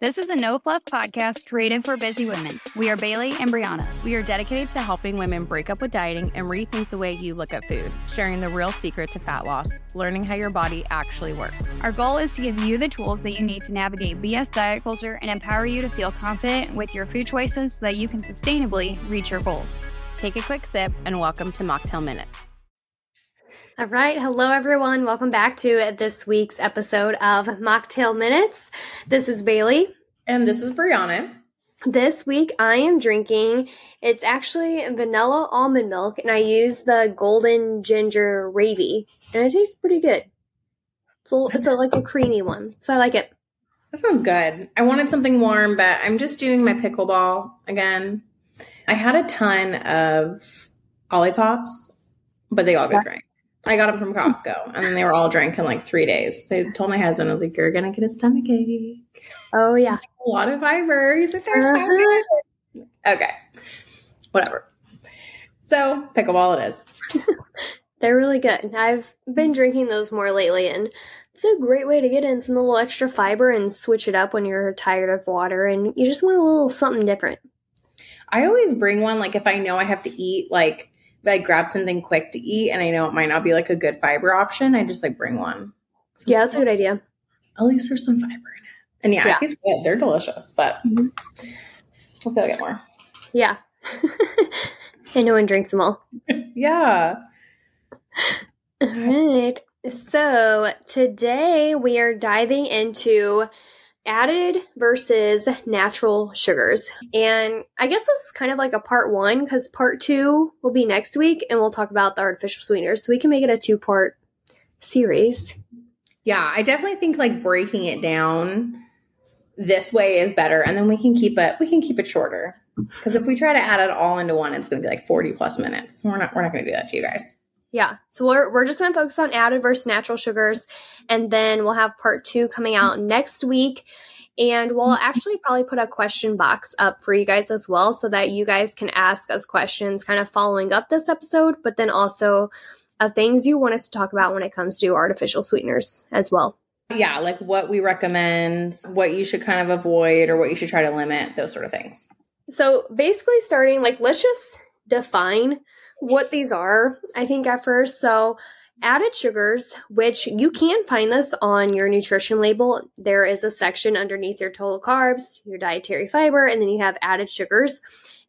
This is a no fluff podcast created for busy women. We are Bailey and Brianna. We are dedicated to helping women break up with dieting and rethink the way you look at food, sharing the real secret to fat loss, learning how your body actually works. Our goal is to give you the tools that you need to navigate BS diet culture and empower you to feel confident with your food choices so that you can sustainably reach your goals. Take a quick sip and welcome to Mocktail Minutes. All right. Hello, everyone. Welcome back to this week's episode of Mocktail Minutes. This is Bailey. And this is Brianna. This week I am drinking, it's actually vanilla almond milk, and I use the golden ginger Rayvi, and it tastes pretty good. It's a, it's a, like a creamy one, so I like it. That sounds good. I wanted something warm, but I'm just doing my pickleball again. I had a ton of Olipops, but they all got drank. I got them from Costco, and then they were all drank in like three days. I told my husband, I was like, "You're gonna get a stomach ache." Oh yeah, a lot of fiber. He's like, "There's uh-huh. Okay, whatever. So pickleball it is. They're really good. I've been drinking those more lately, and it's a great way to get in some little extra fiber and switch it up when you're tired of water and you just want a little something different. I always bring one, like if I know I have to eat, like if I grab something quick to eat and I know it might not be like a good fiber option, I just like bring one. So yeah, that's a good idea. At least there's some fiber in it. And yeah, yeah. it tastes good. They're delicious, but mm-hmm. hopefully I'll get more. Yeah. and no one drinks them all. yeah. All right. So today we are diving into added versus natural sugars. And I guess this is kind of like a part one because part two will be next week and we'll talk about the artificial sweeteners. So we can make it a two part series. Yeah, I definitely think like breaking it down this way is better and then we can keep it we can keep it shorter. Because if we try to add it all into one, it's gonna be like 40 plus minutes. We're not we're not gonna do that to you guys. Yeah. So we're, we're just going to focus on added versus natural sugars. And then we'll have part two coming out next week. And we'll mm-hmm. actually probably put a question box up for you guys as well so that you guys can ask us questions kind of following up this episode, but then also of things you want us to talk about when it comes to artificial sweeteners as well. Yeah, like what we recommend, what you should kind of avoid, or what you should try to limit, those sort of things. So basically, starting like, let's just define what these are, I think, at first. So, added sugars, which you can find this on your nutrition label. There is a section underneath your total carbs, your dietary fiber, and then you have added sugars.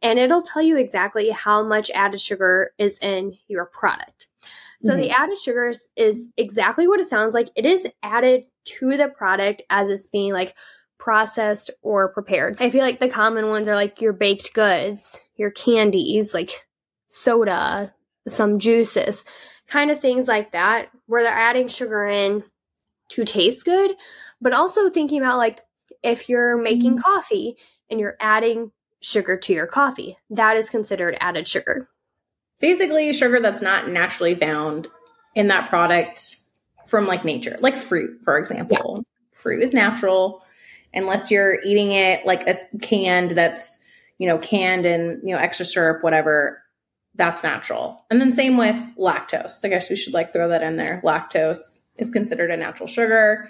And it'll tell you exactly how much added sugar is in your product. So mm-hmm. the added sugars is exactly what it sounds like. It is added to the product as it's being like processed or prepared. I feel like the common ones are like your baked goods, your candies, like soda, some juices, kind of things like that, where they're adding sugar in to taste good, but also thinking about like if you're making mm-hmm. coffee and you're adding sugar to your coffee, that is considered added sugar. Basically, sugar that's not naturally found in that product from like nature, like fruit, for example. Yeah. Fruit is natural unless you're eating it like a canned that's, you know, canned and, you know, extra syrup, whatever that's natural. And then same with lactose. I guess we should like throw that in there. Lactose is considered a natural sugar.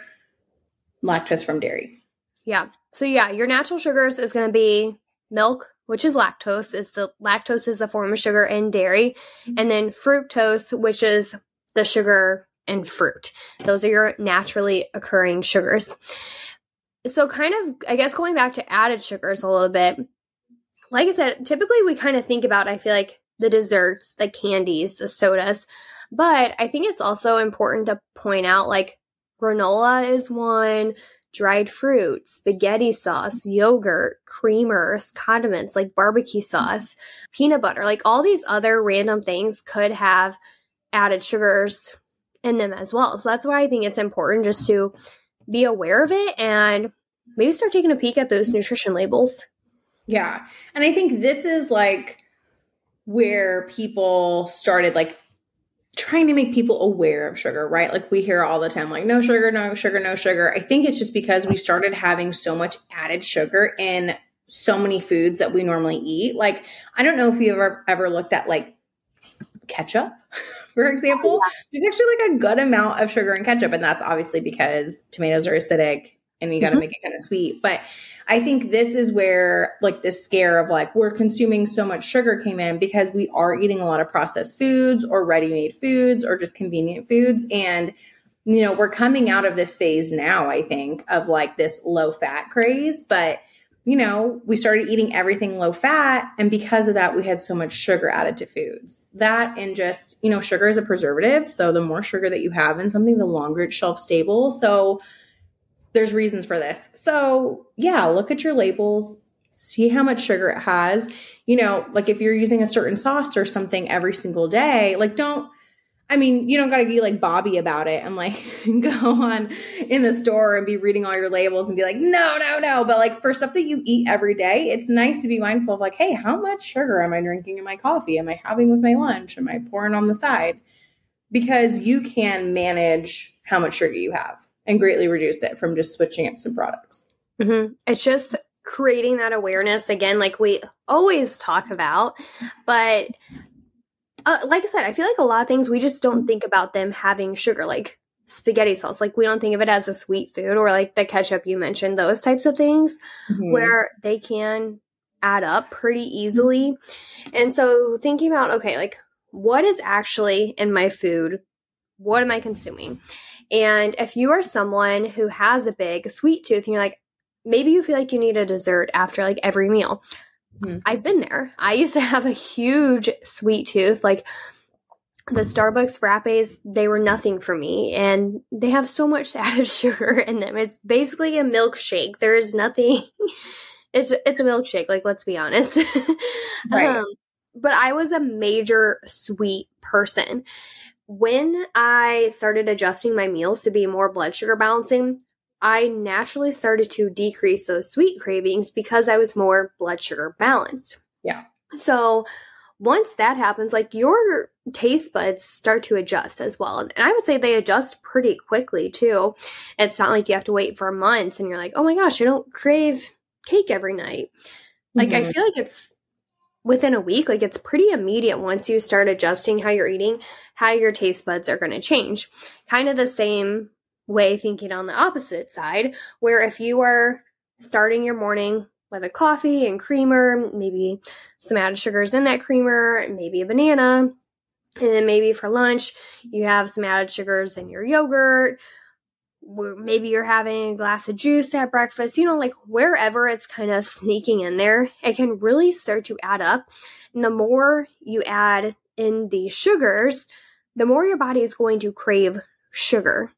Lactose from dairy. Yeah. So yeah, your natural sugars is going to be milk, which is lactose. Is the lactose is a form of sugar in dairy, mm-hmm. and then fructose, which is the sugar in fruit. Those are your naturally occurring sugars. So kind of I guess going back to added sugars a little bit. Like I said, typically we kind of think about I feel like the desserts, the candies, the sodas. But I think it's also important to point out like granola is one, dried fruit, spaghetti sauce, yogurt, creamers, condiments like barbecue sauce, peanut butter, like all these other random things could have added sugars in them as well. So that's why I think it's important just to be aware of it and maybe start taking a peek at those nutrition labels. Yeah. And I think this is like where people started like trying to make people aware of sugar, right? Like we hear all the time, like no sugar, no sugar, no sugar. I think it's just because we started having so much added sugar in so many foods that we normally eat. Like, I don't know if you ever ever looked at like ketchup, for example. There's actually like a good amount of sugar in ketchup, and that's obviously because tomatoes are acidic and you got to mm-hmm. make it kind of sweet. But I think this is where like the scare of like we're consuming so much sugar came in because we are eating a lot of processed foods or ready-made foods or just convenient foods and you know, we're coming out of this phase now, I think, of like this low fat craze, but you know, we started eating everything low fat. And because of that, we had so much sugar added to foods. That and just, you know, sugar is a preservative. So the more sugar that you have in something, the longer it's shelf stable. So there's reasons for this. So yeah, look at your labels, see how much sugar it has. You know, like if you're using a certain sauce or something every single day, like don't I mean, you don't got to be like Bobby about it and like go on in the store and be reading all your labels and be like, no, no, no. But like for stuff that you eat every day, it's nice to be mindful of like, hey, how much sugar am I drinking in my coffee? Am I having with my lunch? Am I pouring on the side? Because you can manage how much sugar you have and greatly reduce it from just switching it to products. Mm-hmm. It's just creating that awareness again, like we always talk about. But uh, like I said, I feel like a lot of things we just don't think about them having sugar, like spaghetti sauce. Like we don't think of it as a sweet food, or like the ketchup you mentioned, those types of things, mm-hmm. where they can add up pretty easily. And so thinking about okay, like what is actually in my food? What am I consuming? And if you are someone who has a big sweet tooth, and you're like, maybe you feel like you need a dessert after like every meal. Mm-hmm. I've been there. I used to have a huge sweet tooth. Like the Starbucks frappes, they were nothing for me. And they have so much added sugar in them. It's basically a milkshake. There is nothing. It's it's a milkshake, like let's be honest. right. Um, but I was a major sweet person. When I started adjusting my meals to be more blood sugar balancing, I naturally started to decrease those sweet cravings because I was more blood sugar balanced. Yeah. So once that happens, like your taste buds start to adjust as well. And I would say they adjust pretty quickly too. It's not like you have to wait for months and you're like, oh my gosh, I don't crave cake every night. Like, mm-hmm. I feel like it's within a week, like it's pretty immediate once you start adjusting how you're eating, how your taste buds are going to change. Kind of the same way thinking on the opposite side, where if you are starting your morning with a coffee and creamer, maybe some added sugars in that creamer, maybe a banana, and then maybe for lunch you have some added sugars in your yogurt. Maybe you're having a glass of juice at breakfast, you know, like wherever it's kind of sneaking in there, it can really start to add up. And the more you add in these sugars, the more your body is going to crave sugar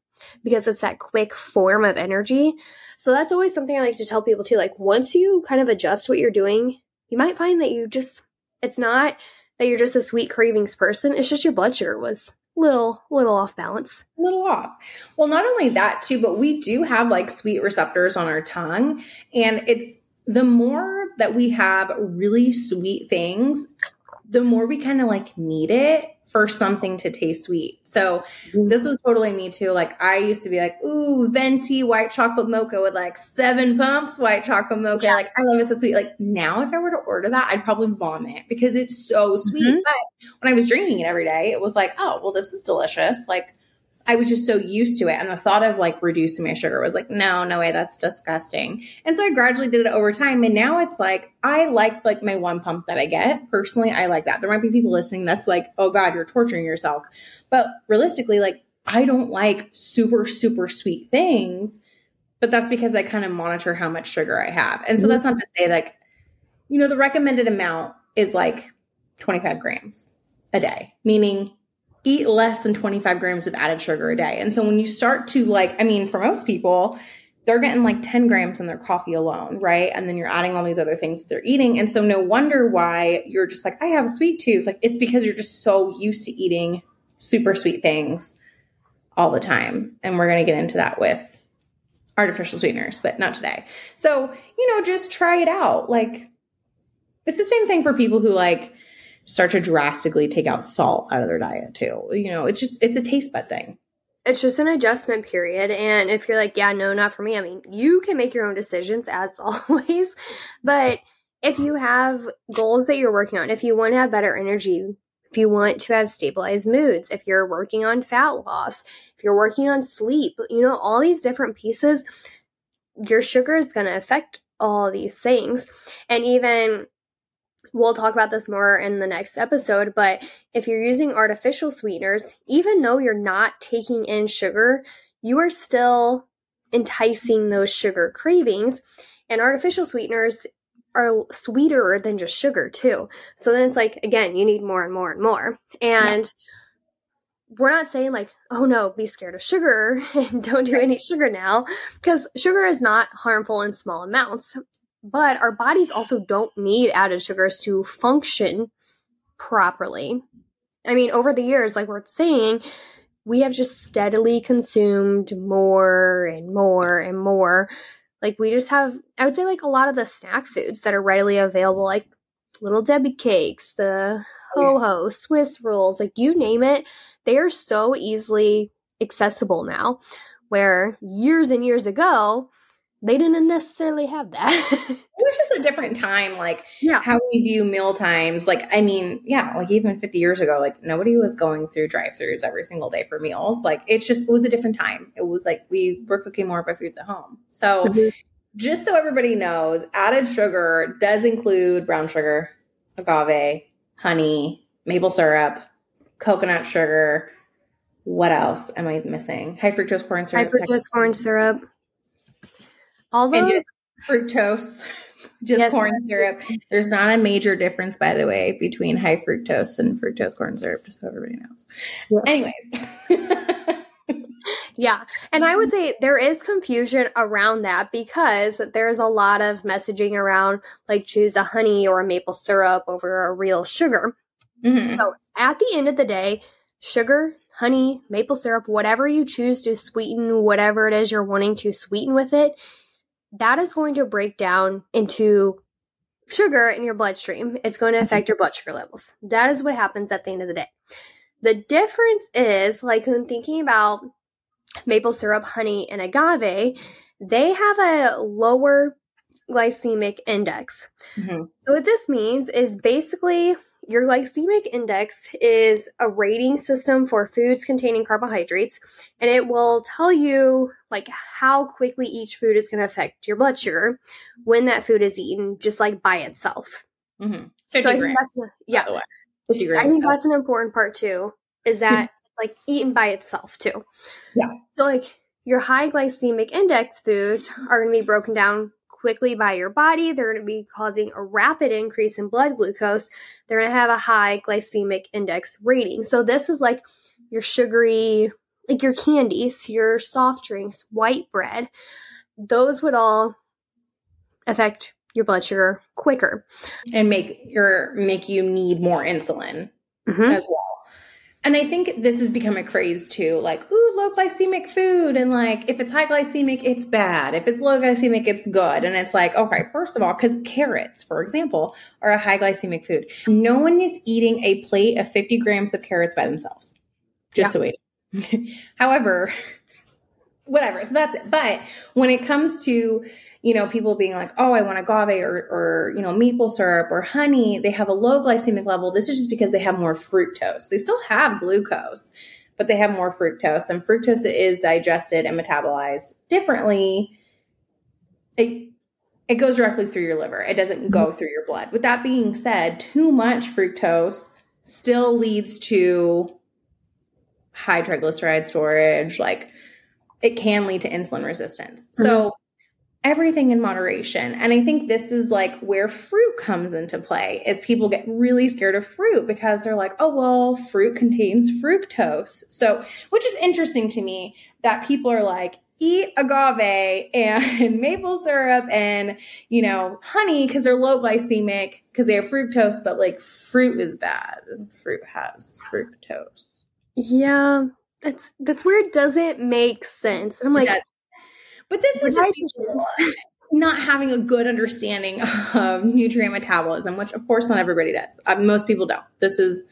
because it's that quick form of energy. So that's always something I like to tell people too. Like once you kind of adjust what you're doing, you might find that you just it's not that you're just a sweet cravings person. It's just your blood sugar was little little off balance. A little off. Well, not only that too, but we do have like sweet receptors on our tongue and it's the more that we have really sweet things, the more we kind of like need it for something to taste sweet. So mm-hmm. this was totally me too. Like I used to be like, ooh, venti white chocolate mocha with like seven pumps white chocolate mocha. Yeah. Like I love it so sweet. Like now if I were to order that, I'd probably vomit because it's so sweet. Mm-hmm. But when I was drinking it every day, it was like, oh, well, this is delicious. Like I was just so used to it. And the thought of like reducing my sugar was like, no, no way, that's disgusting. And so I gradually did it over time. And now it's like, I like like my one pump that I get. Personally, I like that. There might be people listening that's like, oh God, you're torturing yourself. But realistically, like, I don't like super, super sweet things. But that's because I kind of monitor how much sugar I have. And so mm-hmm. that's not to say like, you know, the recommended amount is like 25 grams a day, meaning eat less than 25 grams of added sugar a day. And so when you start to like, I mean, for most people, they're getting like 10 grams in their coffee alone, right? And then you're adding all these other things that they're eating. And so no wonder why you're just like, I have a sweet tooth. Like it's because you're just so used to eating super sweet things all the time. And we're going to get into that with artificial sweeteners, but not today. So, you know, just try it out. Like it's the same thing for people who like start to drastically take out salt out of their diet too. You know, it's just it's a taste bud thing. It's just an adjustment period. And if you're like, yeah, no, not for me, I mean, you can make your own decisions as always. But if you have goals that you're working on, if you want to have better energy, if you want to have stabilized moods, if you're working on fat loss, if you're working on sleep, you know, all these different pieces, your sugar is going to affect all these things. And even we'll talk about this more in the next episode, but if you're using artificial sweeteners, even though you're not taking in sugar, you are still enticing those sugar cravings. And artificial sweeteners are sweeter than just sugar, too. So then it's like, again, you need more and more and more. And yeah. we're not saying, like, oh no, be scared of sugar and don't do any sugar now, because sugar is not harmful in small amounts. But our bodies also don't need added sugars to function properly. I mean, over the years, like we're saying, we have just steadily consumed more and more and more. Like we just have, I would say, like a lot of the snack foods that are readily available, like Little Debbie cakes, the oh, ho ho, Swiss rolls, like you name it, they are so easily accessible now. Where years and years ago, they didn't necessarily have that. it was just a different time, like yeah. how we view meal times. Like, I mean, yeah, like even 50 years ago, like nobody was going through drive throughs every single day for meals. Like, it's just, it was a different time. It was like we were cooking more of our foods at home. So, mm-hmm. just so everybody knows, added sugar does include brown sugar, agave, honey, maple syrup, coconut sugar. What else am I missing? High fructose corn syrup. High fructose corn syrup all those just fructose, just yes. corn syrup. There's not a major difference, by the way, between high fructose and fructose corn syrup, just so everybody knows. Yes. Anyways. yeah. And I would say there is confusion around that because there's a lot of messaging around like choose a honey or a maple syrup over a real sugar. Mm-hmm. So at the end of the day, sugar, honey, maple syrup, whatever you choose to sweeten whatever it is you're wanting to sweeten with it, that is going to break down into sugar in your bloodstream. It's going to mm-hmm. affect your blood sugar levels. That is what happens at the end of the day. The difference is, like when thinking about maple syrup, honey, and agave, they have a lower glycemic index. Mm-hmm. So, what this means is basically your glycemic index is a rating system for foods containing carbohydrates, and it will tell you like how quickly each food is going to affect your blood sugar when that food is eaten, just like by itself. Mm-hmm. so I think that's yeah. I think that's an important part too. Is that like eaten by itself too? Yeah. So like your high glycemic index foods are going to be broken down quickly by your body. They're going to be causing a rapid increase in blood glucose. They're going to have a high glycemic index rating. So, this is like your sugary, like your candies, your soft drinks, white bread. Those would all affect your blood sugar quicker and make your make you need more insulin mm-hmm. as well and I think this has become a craze too, like, ooh, low glycemic food. And like, if it's high glycemic, it's bad. If it's low glycemic, it's good. And it's like, okay, first of all, because carrots, for example, are a high glycemic food. No one is eating a plate of 50 grams of carrots by themselves. Just yeah. so. However, whatever. So that's it. But when it comes to you know, people being like, oh, I want agave or, or, you know, maple syrup or honey, they have a low glycemic level. This is just because they have more fructose. They still have glucose, but they have more fructose. And fructose is digested and metabolized differently. It, it goes directly through your liver. It doesn't go mm-hmm. through your blood. With that being said, too much fructose still leads to high triglyceride storage. Like it can lead to insulin resistance. Mm-hmm. So everything in moderation. And I think this is like where fruit comes into play is people get really scared of fruit because they're like, "Oh, well, fruit contains fructose." So, which is interesting to me that people are like, eat agave and maple syrup and, you know, honey because they're low glycemic because they have fructose, but like fruit is bad. Fruit has fructose. Yeah. That's that's where it doesn't make sense. I'm like, but this is just not having a good understanding of nutrient metabolism, which of course not everybody does. Uh, most people don't. This is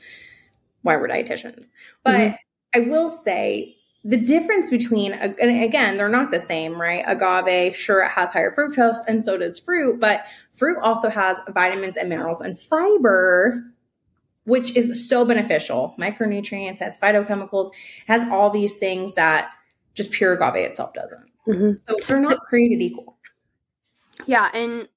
why we're dietitians. But mm-hmm. I will say the difference between, and again, they're not the same, right? Agave, sure, it has higher fructose, and so does fruit, but fruit also has vitamins and minerals and fiber, which is so beneficial. Micronutrients, has phytochemicals, has all these things that just pure agave itself doesn't. Mhm. So they're not created equal. Yeah, and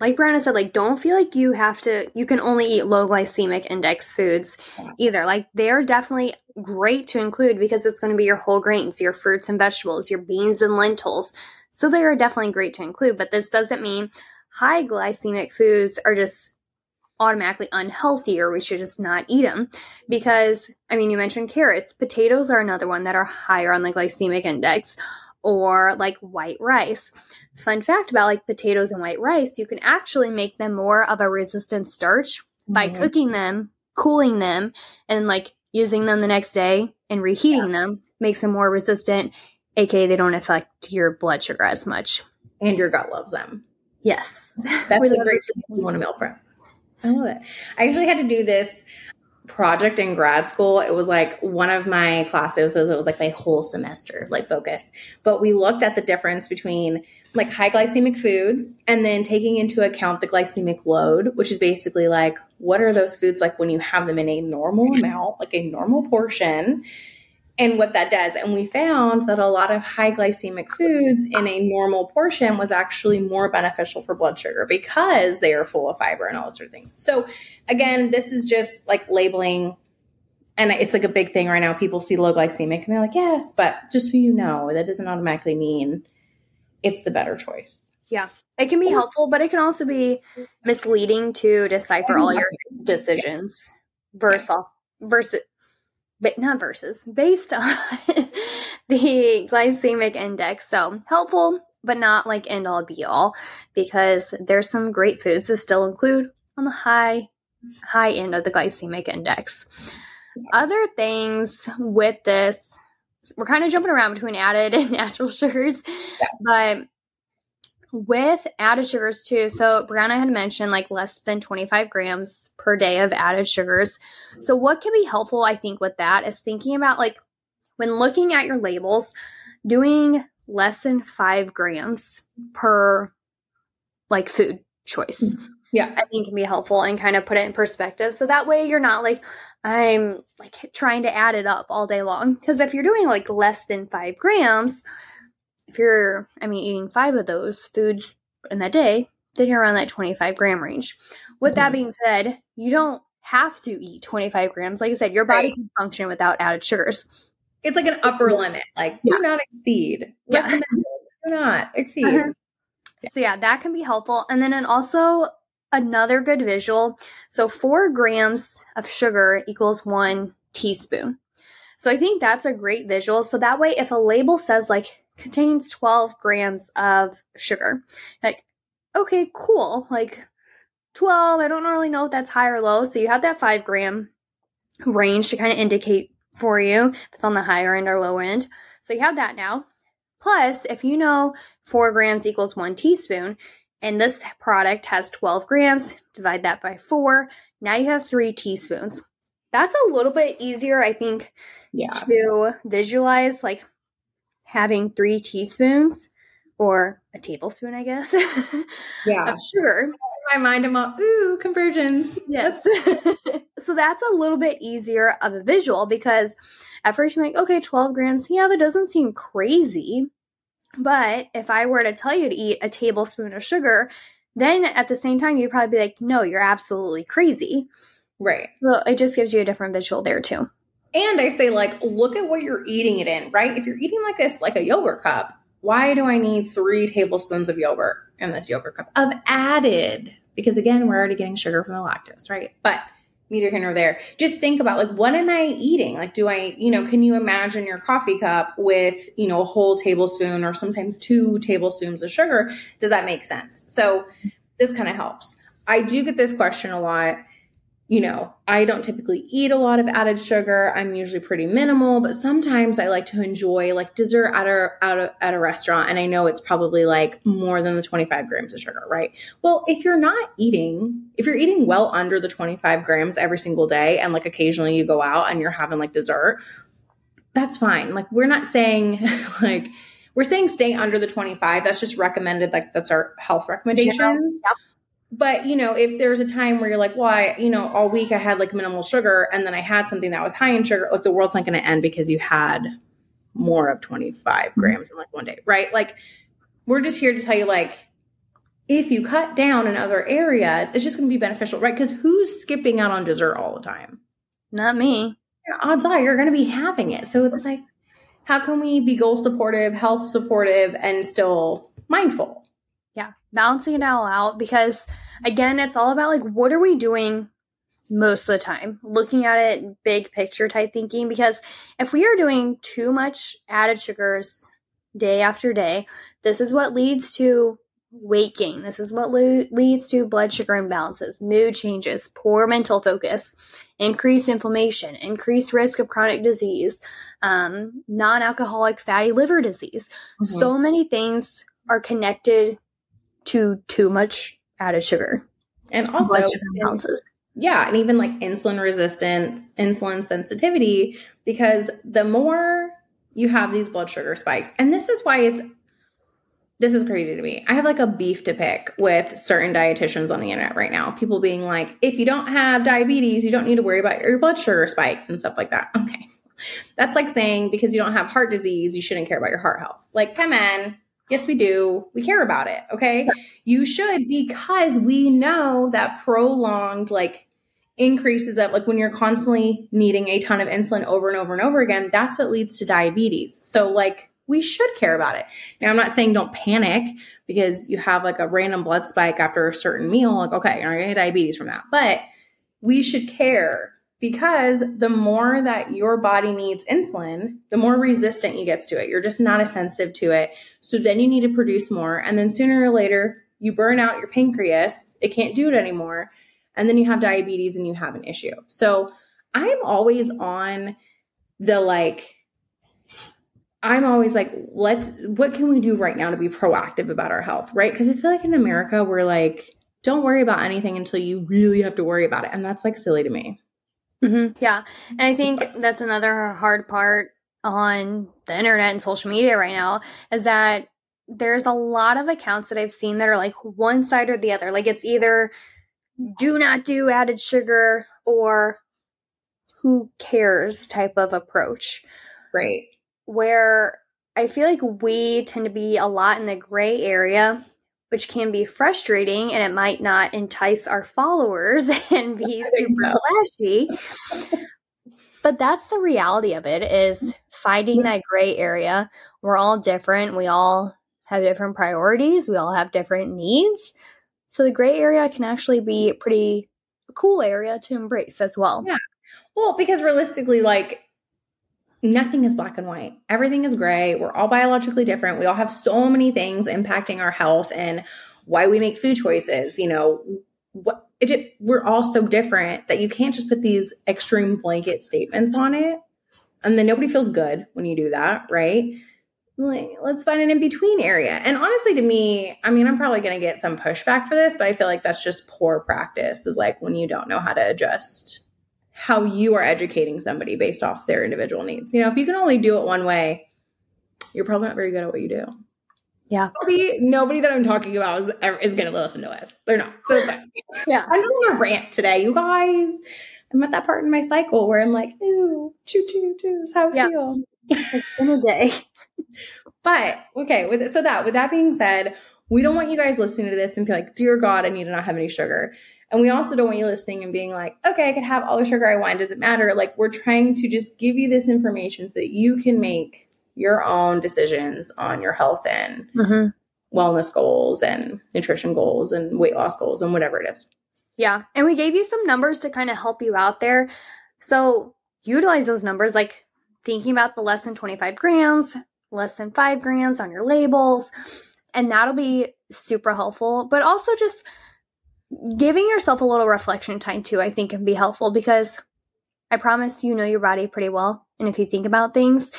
like Brianna said, like don't feel like you have to. You can only eat low glycemic index foods either. Like they're definitely great to include because it's going to be your whole grains, your fruits and vegetables, your beans and lentils. So they are definitely great to include. But this doesn't mean high glycemic foods are just automatically unhealthy or we should just not eat them because i mean you mentioned carrots potatoes are another one that are higher on the glycemic index or like white rice fun fact about like potatoes and white rice you can actually make them more of a resistant starch by Mhm. cooking them cooling them and like using them the next day and reheating them makes them more resistant aka they don't affect your blood sugar as much and your gut loves them. yes That's a great system you want to meal prep. I love it. I actually had to do this project in grad school. It was like one of my classes. It was like my whole semester, like focus. But we looked at the difference between like high glycemic foods and then taking into account the glycemic load, which is basically like what are those foods like when you have them in a normal amount, like a normal portion, and what that does. And we found that a lot of high glycemic foods in a normal portion was actually more beneficial for blood sugar because they are full of fiber and all those sort of things. So, again, this is just like labeling. And it's like a big thing right now. People see low glycemic and they're like, yes, but just so you know, that doesn't automatically mean it's the better choice. Yeah. It can be helpful, but it can also be misleading to decipher all your decisions versus versus but not versus based on the glycemic index. So helpful, but not like end all be all because there's some great foods that still include on the high high end of the glycemic index. Other things with this, we're kind of jumping around between added and natural sugars, but with added sugars too. So Brianna had mentioned like less than 25 grams per day of added sugars. So what can be helpful, I think, with that is thinking about like when looking at your labels, doing less than five grams per like food choice. Mm-hmm. Yeah. I think can be helpful and kind of put it in perspective. So that way you're not like, I'm like trying to add it up all day long. Because if you're doing like less than five grams, if you're, I mean, eating five of those foods in that day, then you're around that 25 gram range. With that Mhm. being said, you don't have to eat 25 grams. Like I said, your body Right. can function without added sugars. It's like an upper limit. Like, Yeah. do not exceed. Yeah. Do not exceed. Uh-huh. So yeah, that can be helpful. And then and also another good visual. So four grams of sugar equals one teaspoon. So I think that's a great visual. So that way, if a label says like contains 12 grams of sugar, like, okay, cool. Like 12, I don't really know if that's high or low. So you have that five gram range to kind of indicate for you if it's on the higher end or low end. So you have that now. Plus, if you know four grams equals one teaspoon, and this product has 12 grams, divide that by four. Now you have three teaspoons. That's a little bit easier, I think, Yeah. to visualize like having three teaspoons or a tablespoon, I guess, Yeah. of sugar. In my mind, I'm all, ooh, conversions. Yes. so that's a little bit easier of a visual because at first you're like, okay, 12 grams. Yeah, that doesn't seem crazy. But if I were to tell you to eat a tablespoon of sugar, then at the same time, you'd probably be like, no, you're absolutely crazy. Right. So it just gives you a different visual there too. And I say, like, look at what you're eating it in, right? If you're eating like this, like a yogurt cup, why do I need three tablespoons of yogurt in this yogurt cup of added? Because again, we're already getting sugar from the lactose, right? But neither here nor there. Just think about like, what am I eating? Like, do I, you know, can you imagine your coffee cup with, you know, a whole tablespoon or sometimes two tablespoons of sugar? Does that make sense? So this kind of helps. I do get this question a lot you know, I don't typically eat a lot of added sugar. I'm usually pretty minimal, but sometimes I like to enjoy like dessert at a, at a, at a restaurant. And I know it's probably like more than the 25 grams of sugar, right? Well, if you're not eating, if you're eating well under the 25 grams every single day, and like occasionally you go out and you're having like dessert, that's fine. Like, we're not saying like, we're saying stay under the 25. That's just recommended. Like, that's our health recommendations. Yep. But you know, if there's a time where you're like, well, you know, all week I had like minimal sugar, and then I had something that was high in sugar, like the world's not going to end because you had more of 25 mm-hmm. grams in like one day, right? Like we're just here to tell you like if you cut down in other areas, it's just going to be beneficial, right? Because who's skipping out on dessert all the time? Not me. Yeah, odds are you're going to be having it. So it's like, how can we be goal supportive, health supportive, and still mindful? Yeah, balancing it all out because, again, it's all about like, what are we doing most of the time? Looking at it big picture type thinking. Because if we are doing too much added sugars day after day, this is what leads to weight gain. This is what lo- leads to blood sugar imbalances, mood changes, poor mental focus, increased inflammation, increased risk of chronic disease, um, non alcoholic fatty liver disease. Mm-hmm. So many things are connected to too much added sugar. And also, imbalances. Yeah, and even like insulin resistance, insulin sensitivity, because the more you have these blood sugar spikes, and this is why it's this is crazy to me. I have like a beef to pick with certain dietitians on the internet right now. People being like, if you don't have diabetes, you don't need to worry about your blood sugar spikes and stuff like that. Okay. That's like saying because you don't have heart disease, you shouldn't care about your heart health. Like, come on. Yes, we do. We care about it. Okay. You should because we know that prolonged, like, increases of like when you're constantly needing a ton of insulin over and over and over again, that's what leads to diabetes. So, like, we should care about it. Now, I'm not saying don't panic because you have like a random blood spike after a certain meal. Like, okay, you're to get diabetes from that. But we should care because the more that your body needs insulin, the more resistant you gets to it. You're just not as sensitive to it. So then you need to produce more. And then sooner or later, you burn out your pancreas. It can't do it anymore. And then you have diabetes and you have an issue. So I'm always on the like, I'm always like, let's, what can we do right now to be proactive about our health, right? Because I feel like in America, we're like, don't worry about anything until you really have to worry about it. And that's like silly to me. Mm-hmm. Yeah. And I think that's another hard part on the internet and social media right now is that there's a lot of accounts that I've seen that are like one side or the other. Like it's either do not do added sugar or who cares type of approach. Right where I feel like we tend to be a lot in the gray area, which can be frustrating and it might not entice our followers and be super flashy. but that's the reality of it is mm-hmm. finding that gray area. We're all different. We all have different priorities. We all have different needs. So the gray area can actually be a pretty cool area to embrace as well. Yeah. Well, because realistically, like nothing is black and white. Everything is gray. We're all biologically different. We all have so many things impacting our health and why we make food choices. You know, what it, we're all so different that you can't just put these extreme blanket statements on it. And then nobody feels good when you do that, right? Like, let's find an in between area. And honestly, to me, I mean, I'm probably going to get some pushback for this, but I feel like that's just poor practice is like when you don't know how to adjust how you are educating somebody based off their individual needs. You know, if you can only do it one way, you're probably not very good at what you do. Yeah. Nobody, nobody that I'm talking about is, is going to listen to us. They're not. So yeah. I'm just going to rant today, you guys. I'm at that part in my cycle where I'm like, ooh, choo choo choo, is how I yeah. feel. it's been a day. but okay, with so that with that being said, we don't want you guys listening to this and feel like, dear God, I need to not have any sugar. And we also don't want you listening and being like, okay, I can have all the sugar I want. Does it matter? Like, we're trying to just give you this information so that you can make your own decisions on your health and mm-hmm. wellness goals and nutrition goals and weight loss goals and whatever it is. Yeah. And we gave you some numbers to kind of help you out there. So utilize those numbers, like thinking about the less than 25 grams, less than five grams on your labels. And that'll be super helpful. But also just giving yourself a little reflection time too, I think can be helpful because I promise you know your body pretty well. And if you think about things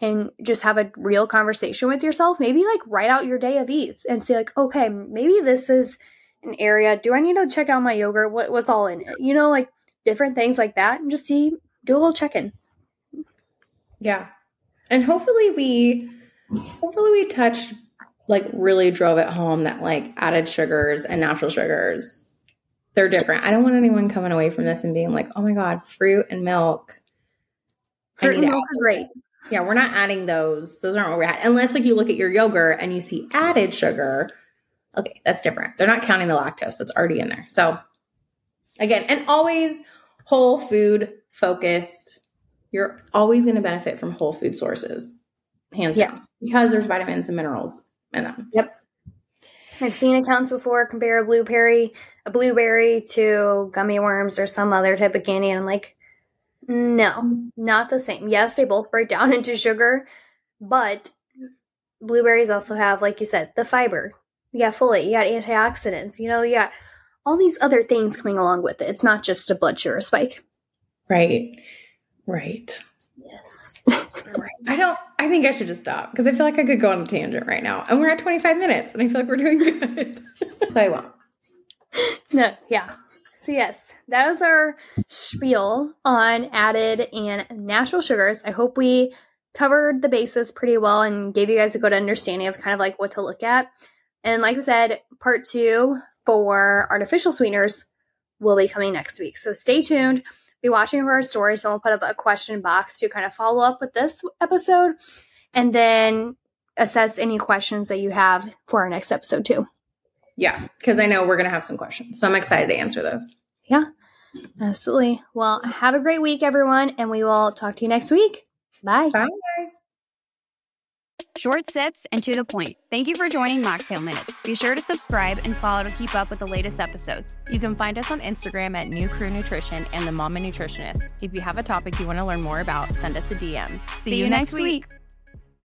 and just have a real conversation with yourself, maybe like write out your day of eats and say, like, okay, maybe this is an area. Do I need to check out my yogurt? What, what's all in it? You know, like different things like that and just see, do a little check in. Yeah. And hopefully we, hopefully we touched like really drove it home that like added sugars and natural sugars they're different. I don't want anyone coming away from this and being like, "Oh my god, fruit and milk." Fruit and milk are great. Yeah, we're not adding those. Those aren't what we're at. Unless like you look at your yogurt and you see added sugar. Okay, that's different. They're not counting the lactose that's already in there. So again, and always whole food focused. You're always going to benefit from whole food sources. Hands Yes. down. Because there's vitamins and minerals in them. Um, I've seen accounts before compare a blueberry, a blueberry to gummy worms or some other type of candy, and I'm like, no, not the same. Yes, they both break down into sugar, but blueberries also have, like you said, the fiber. You got folate, you got antioxidants, you know, you got all these other things coming along with it. It's not just a blood sugar spike. Right. Right. Yes. I don't. I think I should just stop because I feel like I could go on a tangent right now, and we're at 25 minutes, and I feel like we're doing good. so I won't. No, yeah. So yes, that is our spiel on added and natural sugars. I hope we covered the basis pretty well and gave you guys a good understanding of kind of like what to look at. And like I said, part two for artificial sweeteners will be coming next week. So stay tuned. Be watching for our stories, and we'll put up a question box to kind of follow up with this episode, and then assess any questions that you have for our next episode too. Yeah, because I know we're gonna have some questions, so I'm excited to answer those. Yeah, absolutely. Well, have a great week, everyone, and we will talk to you next week. Bye. Bye. Short sips and to the point. Thank you for joining Mocktail Minutes. Be sure to subscribe and follow to keep up with the latest episodes. You can find us on Instagram at NuCrew Nutrition and the Mama Nutritionist. If you have a topic you want to learn more about, send us a DM. See, you next week.